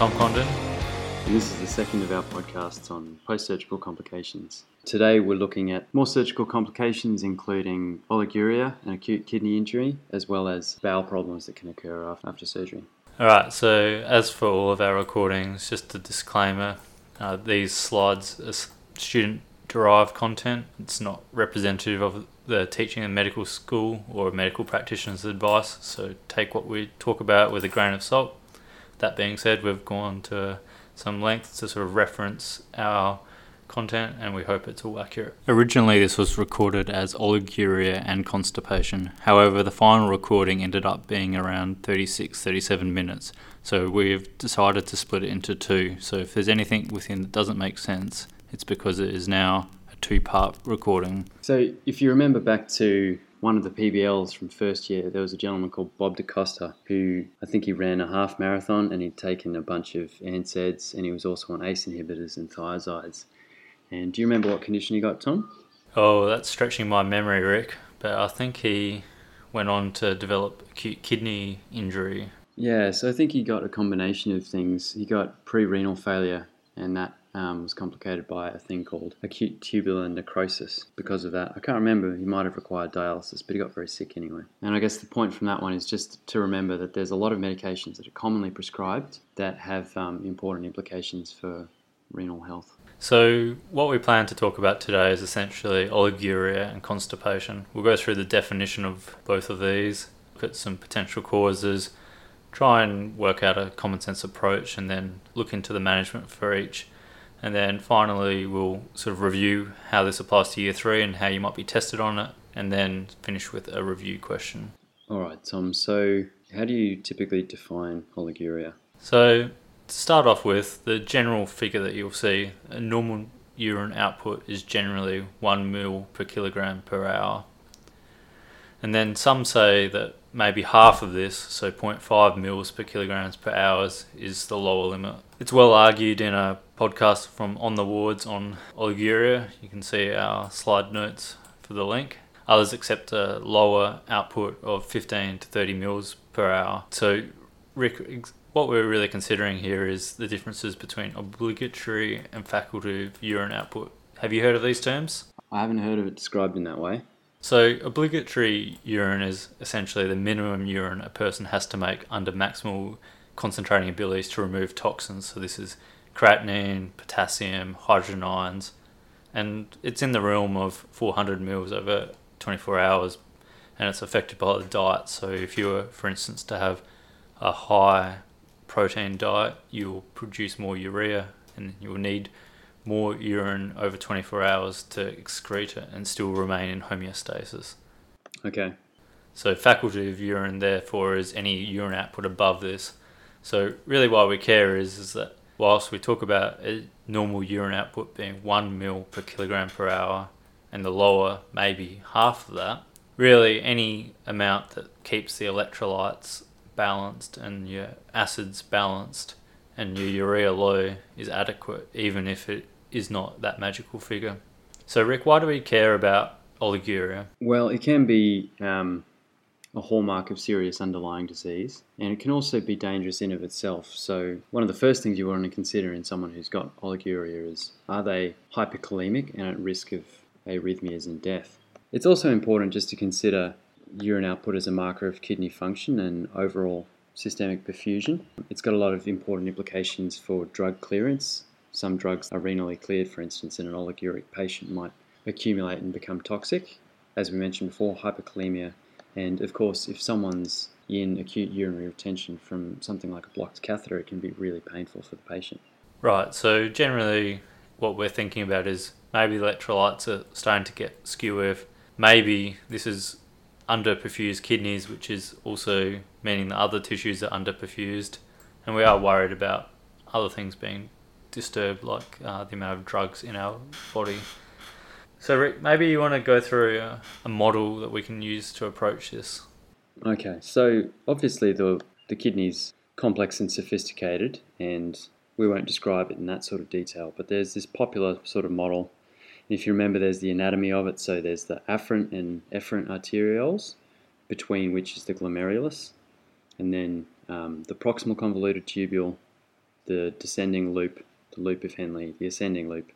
Tom Condon. And this is the second of our podcasts on post surgical complications. Today we're looking at more surgical complications, including oliguria and acute kidney injury, as well as bowel problems that can occur after surgery. All right, so as for all of our recordings, just a disclaimer uh, these slides are student derived content, it's not representative of the teaching in medical school or medical practitioner's advice, so take what we talk about with a grain of salt. That being said, we've gone to some length to sort of reference our content and we hope it's all accurate. Originally, this was recorded as oliguria and constipation. However, the final recording ended up being around 36 37 minutes. So we've decided to split it into two. So if there's anything within that doesn't make sense, it's because it is now a two part recording. So if you remember back to one of the PBLs from first year, there was a gentleman called Bob DaCosta who I think he ran a half marathon and he'd taken a bunch of NSAIDs and he was also on ACE inhibitors and thiazides. And do you remember what condition he got, Tom? Oh, that's stretching my memory, Rick. But I think he went on to develop acute kidney injury. Yeah, so I think he got a combination of things. He got pre renal failure, and that um, was complicated by a thing called acute tubular necrosis because of that. I can't remember, he might have required dialysis, but he got very sick anyway. And I guess the point from that one is just to remember that there's a lot of medications that are commonly prescribed that have um, important implications for renal health. So, what we plan to talk about today is essentially oliguria and constipation. We'll go through the definition of both of these, look at some potential causes, try and work out a common sense approach, and then look into the management for each. And then finally, we'll sort of review how this applies to year three and how you might be tested on it, and then finish with a review question. All right, Tom. So, how do you typically define oliguria? So, to start off with, the general figure that you'll see, a normal urine output is generally 1 mil per kilogram per hour. And then some say that maybe half of this, so 0.5 mils per kilograms per hours, is the lower limit. It's well argued in a podcast from On the Wards on oliguria. You can see our slide notes for the link. Others accept a lower output of 15 to 30 mils per hour. So, Rick, what we're really considering here is the differences between obligatory and facultative urine output. Have you heard of these terms? I haven't heard of it described in that way. So, obligatory urine is essentially the minimum urine a person has to make under maximal concentrating abilities to remove toxins. So, this is creatinine, potassium, hydrogen ions, and it's in the realm of 400 mils over 24 hours, and it's affected by the diet. So, if you were, for instance, to have a high protein diet, you'll produce more urea and you'll need more urine over 24 hours to excrete it and still remain in homeostasis. Okay. So, facultative urine, therefore, is any urine output above this. So, really, why we care is, is that whilst we talk about normal urine output being 1 mil per kilogram per hour and the lower maybe half of that, really any amount that keeps the electrolytes balanced and your acids balanced and your urea low is adequate, even if it is not that magical figure. So, Rick, why do we care about oliguria? Well, it can be um, a hallmark of serious underlying disease, and it can also be dangerous in of itself. So, one of the first things you want to consider in someone who's got oliguria is are they hyperkalemic and at risk of arrhythmias and death? It's also important just to consider urine output as a marker of kidney function and overall systemic perfusion. It's got a lot of important implications for drug clearance. Some drugs are renally cleared, for instance, and an oliguric patient might accumulate and become toxic. As we mentioned before, hyperkalemia. And of course, if someone's in acute urinary retention from something like a blocked catheter, it can be really painful for the patient. Right, so generally, what we're thinking about is maybe electrolytes are starting to get skew maybe this is underperfused kidneys, which is also meaning the other tissues are underperfused, and we are worried about other things being disturbed, like uh, the amount of drugs in our body. So, Rick, maybe you want to go through a, a model that we can use to approach this. Okay, so obviously the the kidney's complex and sophisticated, and we won't describe it in that sort of detail. But there's this popular sort of model if you remember, there's the anatomy of it. So there's the afferent and efferent arterioles, between which is the glomerulus, and then um, the proximal convoluted tubule, the descending loop, the loop of Henle, the ascending loop,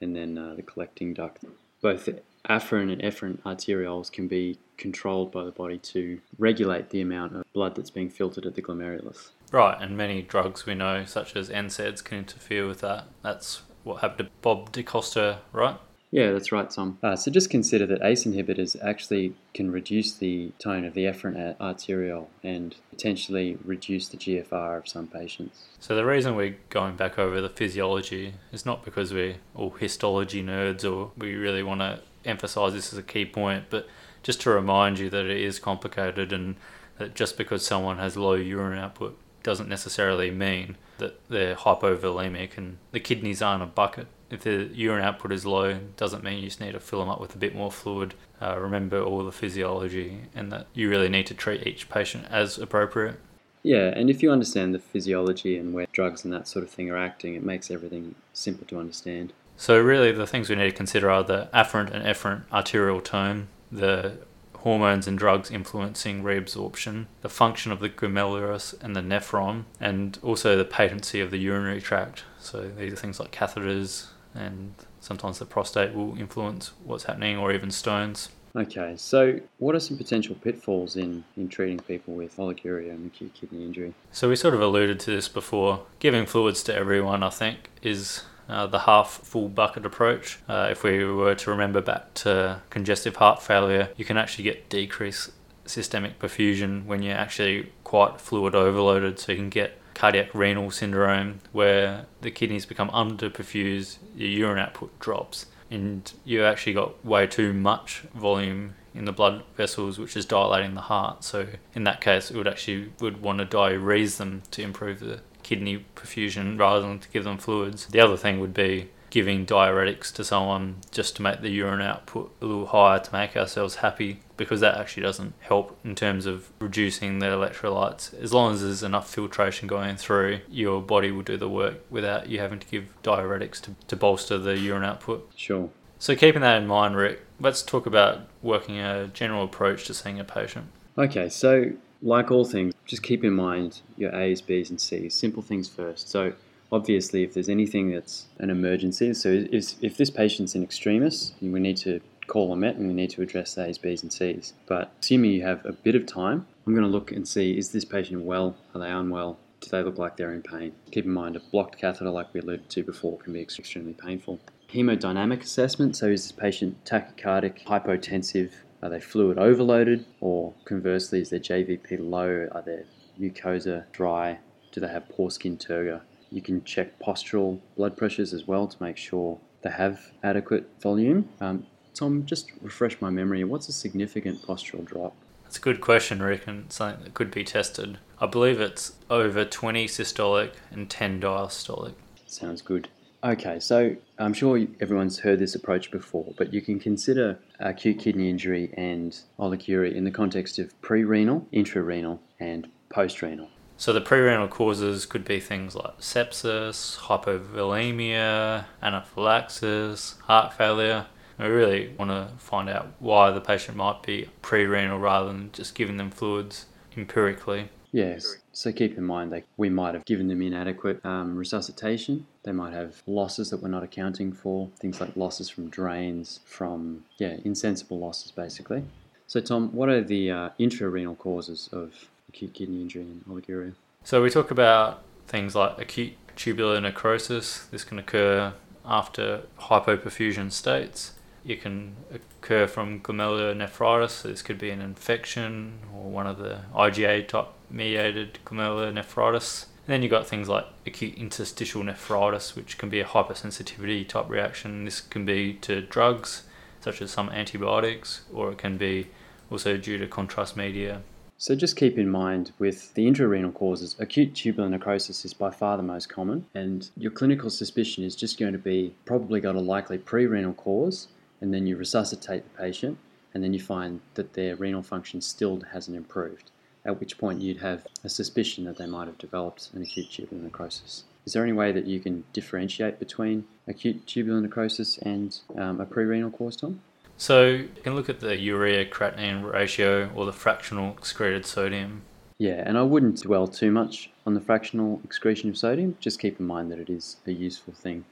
and then uh, the collecting duct. Both afferent and efferent arterioles can be controlled by the body to regulate the amount of blood that's being filtered at the glomerulus. Right, and many drugs we know, such as NSAIDs, can interfere with that. That's what happened to Bob DeCosta, right? Yeah, that's right, Tom. Uh, so just consider that ACE inhibitors actually can reduce the tone of the efferent arteriole and potentially reduce the GFR of some patients. So the reason we're going back over the physiology is not because we're all histology nerds or we really want to emphasize this as a key point, but just to remind you that it is complicated and that just because someone has low urine output doesn't necessarily mean that they're hypovolemic and the kidneys aren't a bucket if the urine output is low, doesn't mean you just need to fill them up with a bit more fluid. Uh, remember all the physiology and that you really need to treat each patient as appropriate. Yeah, and if you understand the physiology and where drugs and that sort of thing are acting, it makes everything simple to understand. So, really, the things we need to consider are the afferent and efferent arterial tone, the hormones and drugs influencing reabsorption, the function of the glomerulus and the nephron, and also the patency of the urinary tract. So, these are things like catheters, and sometimes the prostate will influence what's happening or even stones. Okay, so what are some potential pitfalls in, in treating people with oliguria and acute kidney injury? So we sort of alluded to this before. Giving fluids to everyone, I think, is uh, the half full bucket approach. Uh, if we were to remember back to congestive heart failure, you can actually get decreased systemic perfusion when you're actually quite fluid overloaded, so you can get cardiac renal syndrome where the kidneys become underperfused, your urine output drops, and you've actually got way too much volume in the blood vessels, which is dilating the heart. So in that case, it would actually would want to diurese them to improve the kidney perfusion rather than to give them fluids. The other thing would be giving diuretics to someone just to make the urine output a little higher to make ourselves happy because that actually doesn't help in terms of reducing the electrolytes. As long as there's enough filtration going through, your body will do the work without you having to give diuretics to, to bolster the urine output. Sure. So, keeping that in mind, Rick, let's talk about working a general approach to seeing a patient. Okay, so like all things, just keep in mind your A's, B's, and C's. Simple things first. So, obviously, if there's anything that's an emergency, so if, if this patient's an extremis, we need to call a met and we need to address A's, B's, and C's. But assuming you have a bit of time, I'm going to look and see is this patient well? Are they unwell? Do they look like they're in pain? Keep in mind, a blocked catheter, like we alluded to before, can be extremely painful. Hemodynamic assessment so is this patient tachycardic, hypotensive? Are they fluid overloaded? Or conversely, is their JVP low? Are their mucosa dry? Do they have poor skin turgor? You can check postural blood pressures as well to make sure they have adequate volume. Um, Tom, just refresh my memory. What's a significant postural drop? That's a good question, Rick, and something that could be tested. I believe it's over 20 systolic and 10 diastolic. Sounds good. Okay, so I'm sure everyone's heard this approach before, but you can consider acute kidney injury and oliguria in the context of pre-renal, intra-renal, and post-renal. So the pre-renal causes could be things like sepsis, hypovolemia, anaphylaxis, heart failure. We really want to find out why the patient might be pre-renal rather than just giving them fluids empirically. Yes. So keep in mind that we might have given them inadequate um, resuscitation. They might have losses that we're not accounting for, things like losses from drains, from, yeah, insensible losses basically. So, Tom, what are the uh, intrarenal causes of acute kidney injury and oliguria? So, we talk about things like acute tubular necrosis. This can occur after hypoperfusion states. It can occur from glomerular glomerulonephritis. This could be an infection or one of the IgA type mediated glomerulonephritis. And then you've got things like acute interstitial nephritis, which can be a hypersensitivity type reaction. This can be to drugs, such as some antibiotics, or it can be also due to contrast media. So just keep in mind with the intrarenal causes, acute tubular necrosis is by far the most common, and your clinical suspicion is just going to be probably got a likely pre-renal cause, and then you resuscitate the patient, and then you find that their renal function still hasn't improved at which point you'd have a suspicion that they might have developed an acute tubular necrosis. Is there any way that you can differentiate between acute tubular necrosis and um, a pre-renal cause, Tom? So you can look at the urea creatinine ratio or the fractional excreted sodium. Yeah, and I wouldn't dwell too much on the fractional excretion of sodium, just keep in mind that it is a useful thing.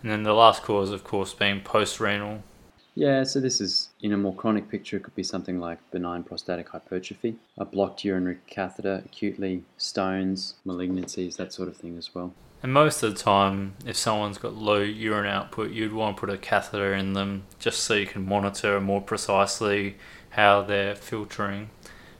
And then the last cause, of course, being post renal. Yeah, so this is in a more chronic picture, it could be something like benign prostatic hypertrophy, a blocked urinary catheter acutely, stones, malignancies, that sort of thing as well. And most of the time, if someone's got low urine output, you'd want to put a catheter in them just so you can monitor more precisely how they're filtering.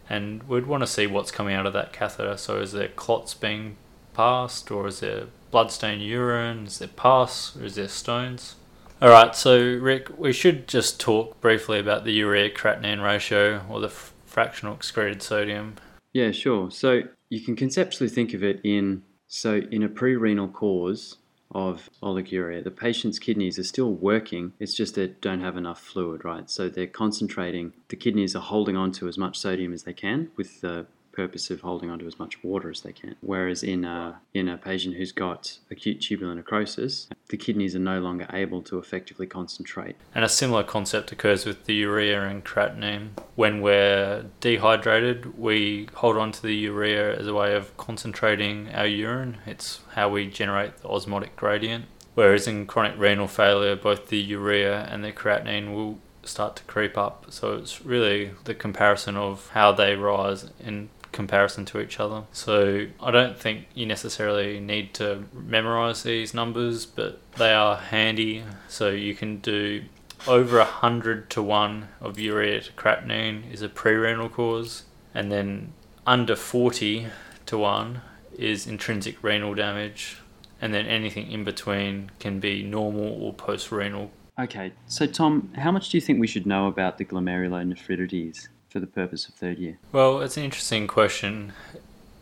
And we'd want to see what's coming out of that catheter. So, is there clots being passed, or is there bloodstained urine? Is there pus, or is there stones? Alright, so Rick, we should just talk briefly about the urea creatinine ratio or the f- fractional excreted sodium. Yeah, sure. So, you can conceptually think of it in so, in a pre-renal cause of oliguria, the patient's kidneys are still working. It's just they don't have enough fluid, right? So they're concentrating. The kidneys are holding on to as much sodium as they can with the purpose of holding onto as much water as they can. Whereas in a, in a patient who's got acute tubular necrosis, the kidneys are no longer able to effectively concentrate. And a similar concept occurs with the urea and creatinine. When we're dehydrated, we hold on to the urea as a way of concentrating our urine. It's how we generate the osmotic gradient. Whereas in chronic renal failure, both the urea and the creatinine will start to creep up. So it's really the comparison of how they rise in comparison to each other. So I don't think you necessarily need to memorize these numbers, but they are handy. So you can do over a hundred to one of urea to creatinine is a pre-renal cause, and then under forty to one is intrinsic renal damage, and then anything in between can be normal or post-renal. Okay, so Tom, how much do you think we should know about the glomerulonephritides for the purpose of third year? Well, it's an interesting question.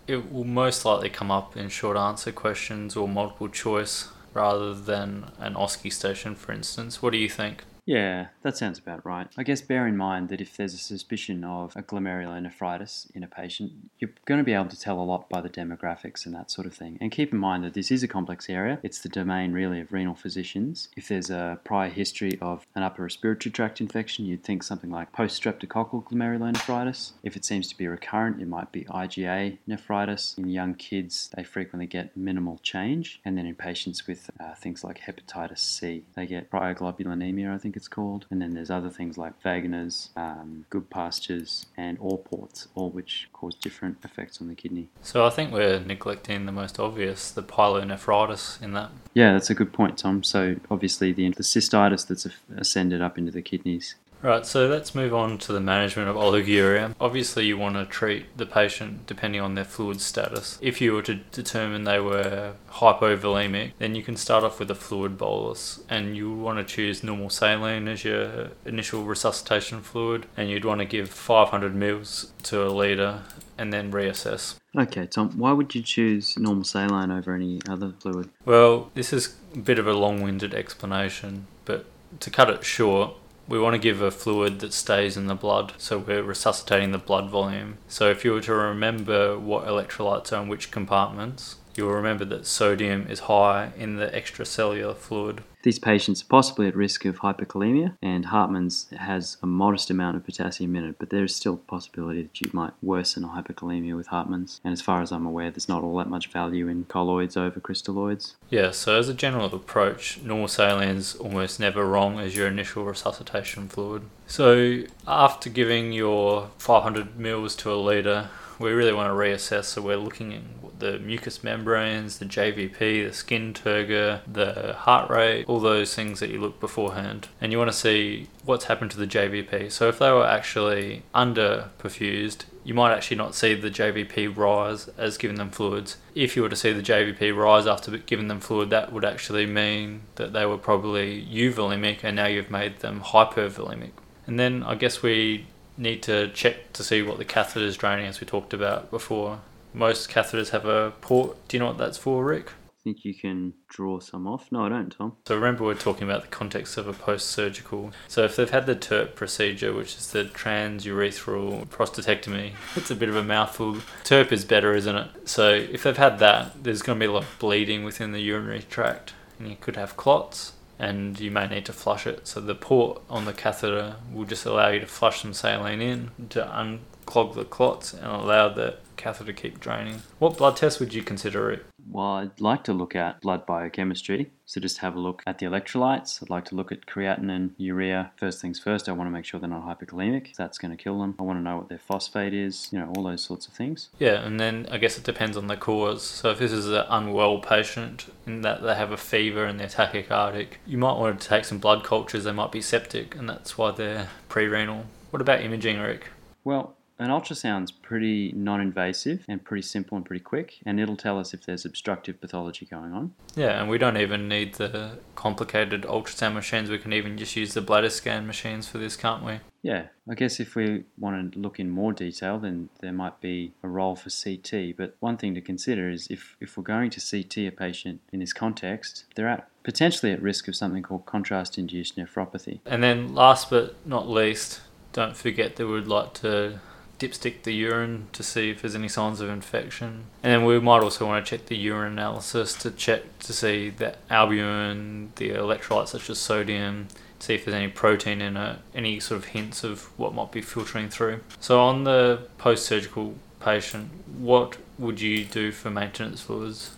It will most likely come up in short answer questions or multiple choice rather than an OSCE station, for instance. What do you think? Yeah, that sounds about right. I guess bear in mind that if there's a suspicion of a glomerulonephritis in a patient, you're going to be able to tell a lot by the demographics and that sort of thing. And keep in mind that this is a complex area. It's the domain really of renal physicians. If there's a prior history of an upper respiratory tract infection, you'd think something like post-streptococcal glomerulonephritis. If it seems to be recurrent, it might be IgA nephritis. In young kids, they frequently get minimal change. And then in patients with uh, things like hepatitis C, they get cryoglobulinemia, I think it's called. And then there's other things like Wegener's, um, Goodpasture's, and Alport's, all which cause different effects on the kidney. So I think we're neglecting the most obvious, the pyelonephritis in that. Yeah, that's a good point, Tom. So obviously the, the cystitis that's ascended up into the kidneys. Right, so let's move on to the management of oliguria. Obviously, you want to treat the patient depending on their fluid status. If you were to determine they were hypovolemic, then you can start off with a fluid bolus and you would want to choose normal saline as your initial resuscitation fluid, and you'd want to give 500 mils to a litre and then reassess. Okay, Tom, why would you choose normal saline over any other fluid? Well, this is a bit of a long winded explanation, but to cut it short, we want to give a fluid that stays in the blood, so we're resuscitating the blood volume. So if you were to remember what electrolytes are in which compartments, you'll remember that sodium is high in the extracellular fluid. These patients are possibly at risk of hyperkalemia, and Hartmann's has a modest amount of potassium in it, but there is still a possibility that you might worsen a hyperkalemia with Hartmann's. And as far as I'm aware, there's not all that much value in colloids over crystalloids. Yeah, so as a general approach, normal saline's almost never wrong as your initial resuscitation fluid. So after giving your 500 mils to a litre, we really want to reassess. So we're looking at the mucous membranes, the JVP, the skin turgor, the heart rate, all those things that you look beforehand. And you want to see what's happened to the JVP. So if they were actually under perfused, you might actually not see the JVP rise as giving them fluids. If you were to see the JVP rise after giving them fluid, that would actually mean that they were probably euvolemic and now you've made them hypervolemic. And then I guess we need to check to see what the catheter is draining as we talked about before. Most catheters have a port. Do you know what that's for, Rick? I think you can draw some off. No, I don't, Tom. So remember, we're talking about the context of a post-surgical. So if they've had the TURP procedure, which is the transurethral prostatectomy, it's a bit of a mouthful. TURP is better, isn't it? So if they've had that, there's going to be a lot of bleeding within the urinary tract, and you could have clots and you may need to flush it. So the port on the catheter will just allow you to flush some saline in to unclog the clots and allow the catheter keep draining. What blood test would you consider it? Well, I'd like to look at blood biochemistry. So just have a look at the electrolytes. I'd like to look at creatinine, urea. First things first, I want to make sure they're not hyperkalemic. That's going to kill them. I want to know what their phosphate is, you know, all those sorts of things. Yeah, and then I guess it depends on the cause. So if this is an unwell patient in that they have a fever and they're tachycardic, you might want to take some blood cultures. They might be septic, and that's why they're pre-renal. What about imaging, Rick? Well, an ultrasound's pretty non-invasive and pretty simple and pretty quick, and it'll tell us if there's obstructive pathology going on. Yeah, and we don't even need the complicated ultrasound machines. We can even just use the bladder scan machines for this, can't we? Yeah, I guess if we want to look in more detail, then there might be a role for CT. But one thing to consider is if, if we're going to CT a patient in this context, they're at potentially at risk of something called contrast induced nephropathy. And then, last but not least, don't forget that we'd like to dipstick the urine to see if there's any signs of infection. And then we might also want to check the urine analysis to check to see the albumin, the electrolytes such as sodium, see if there's any protein in it, any sort of hints of what might be filtering through. So on the post-surgical patient, what would you do for maintenance fluids?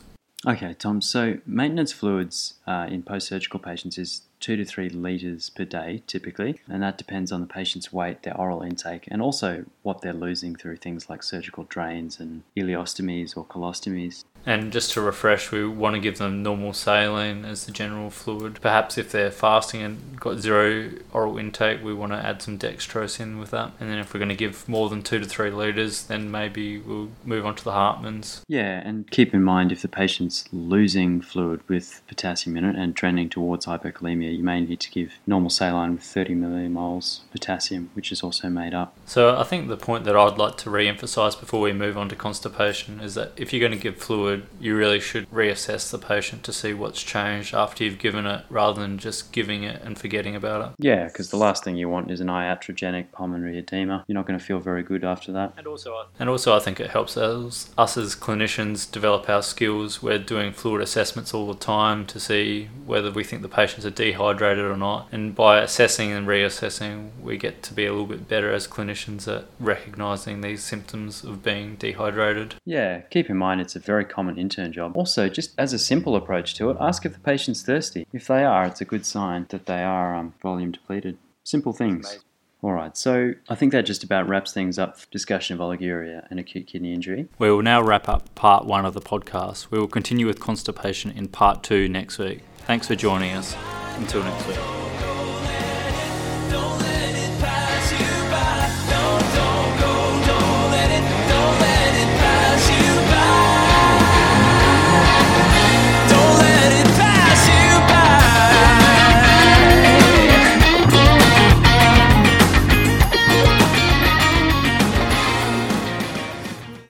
Okay, Tom. So maintenance fluids uh, in post-surgical patients is two to three litres per day typically, and that depends on the patient's weight, their oral intake, and also what they're losing through things like surgical drains and ileostomies or colostomies. And just to refresh, we want to give them normal saline as the general fluid. Perhaps if they're fasting and got zero oral intake, we want to add some dextrose in with that. And then if we're going to give more than two to three litres, then maybe we'll move on to the Hartmann's. Yeah, and keep in mind if the patient's losing fluid with potassium in it and trending towards hypokalemia, you may need to give normal saline with 30 millimoles potassium, which is also made up. So I think the point that I'd like to re-emphasize before we move on to constipation is that if you're going to give fluid, you really should reassess the patient to see what's changed after you've given it rather than just giving it and forgetting about it. Yeah, because the last thing you want is an iatrogenic pulmonary edema. You're not going to feel very good after that. And also, I, and also, I think it helps us, us as clinicians develop our skills. We're doing fluid assessments all the time to see whether we think the patients are dehydrated or not. And by assessing and reassessing, we get to be a little bit better as clinicians at recognizing these symptoms of being dehydrated. Yeah, keep in mind it's a very common intern job. Also, just as a simple approach to it, ask if the patient's thirsty. If they are, it's a good sign that they are um, volume depleted. Simple things. All right, so I think that just about wraps things up for discussion of oliguria and acute kidney injury. We will now wrap up part one of the podcast. We will continue with constipation in part two next week. Thanks for joining us. Until next week.